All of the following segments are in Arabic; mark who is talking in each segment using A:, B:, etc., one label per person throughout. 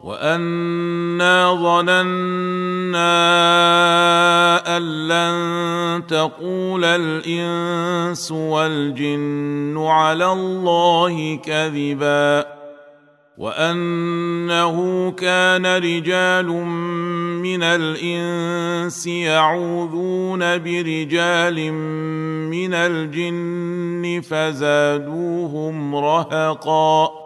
A: وانا ظننا ان لن تقول الانس والجن على الله كذبا وانه كان رجال من الانس يعوذون برجال من الجن فزادوهم رهقا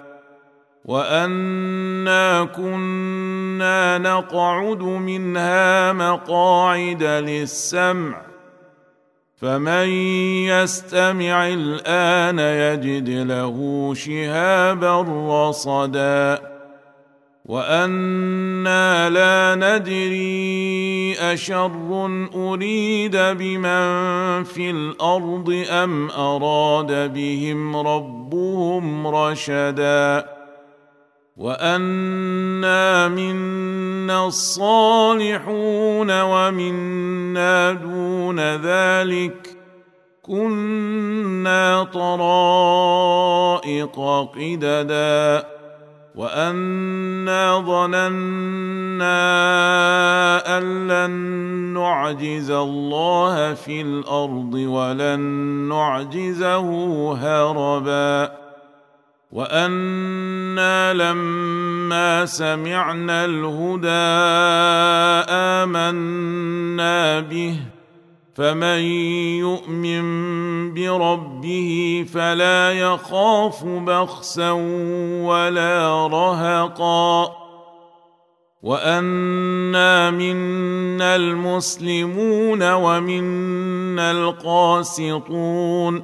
A: وانا كنا نقعد منها مقاعد للسمع فمن يستمع الان يجد له شهابا رصدا وأنا لا ندري اشر اريد بمن في الأرض ام اراد بهم ربهم رشدا وانا منا الصالحون ومنا دون ذلك كنا طرائق قددا وانا ظننا ان لن نعجز الله في الأرض ولن نعجزه هربا وأنا لما سمعنا الهدى امنا به فمن يؤمن بربه فلا يخاف بخسا ولا رهقا وانا منا المسلمون ومنا القاسطون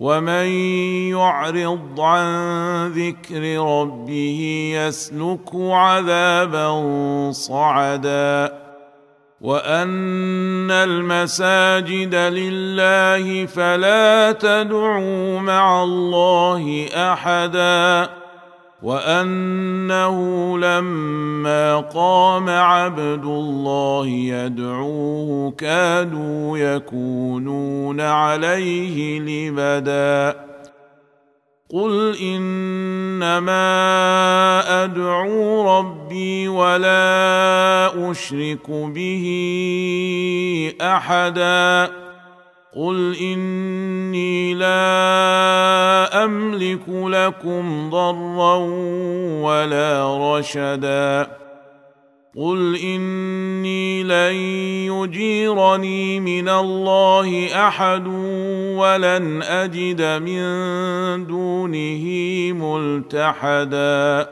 A: ومن يعرض عن ذكر ربه يسلكه عذابا صعدا وان المساجد لله فلا تدعوا مع الله احدا وأنه لما قام عبد الله يدعوه كادوا يكونون عليه لبدا. قل إنما أدعو ربي ولا أشرك به أحدا. قل اني لا املك لكم ضرا ولا رشدا قل اني لن يجيرني من الله احد ولن اجد من دونه ملتحدا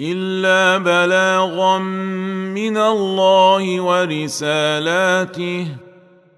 A: الا بلاغا من الله ورسالاته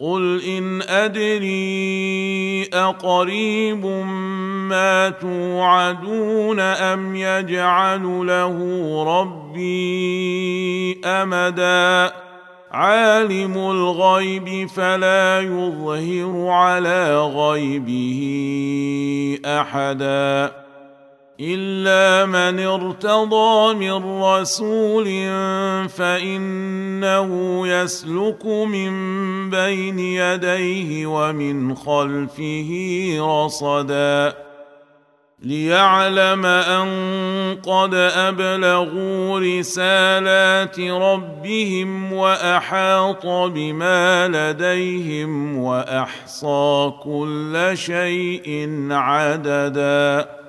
A: قل ان ادري اقريب ما توعدون ام يجعل له ربي امدا عالم الغيب فلا يظهر على غيبه احدا الا من ارتضى من رسول فانه يسلك من بين يديه ومن خلفه رصدا ليعلم ان قد ابلغوا رسالات ربهم واحاط بما لديهم واحصى كل شيء عددا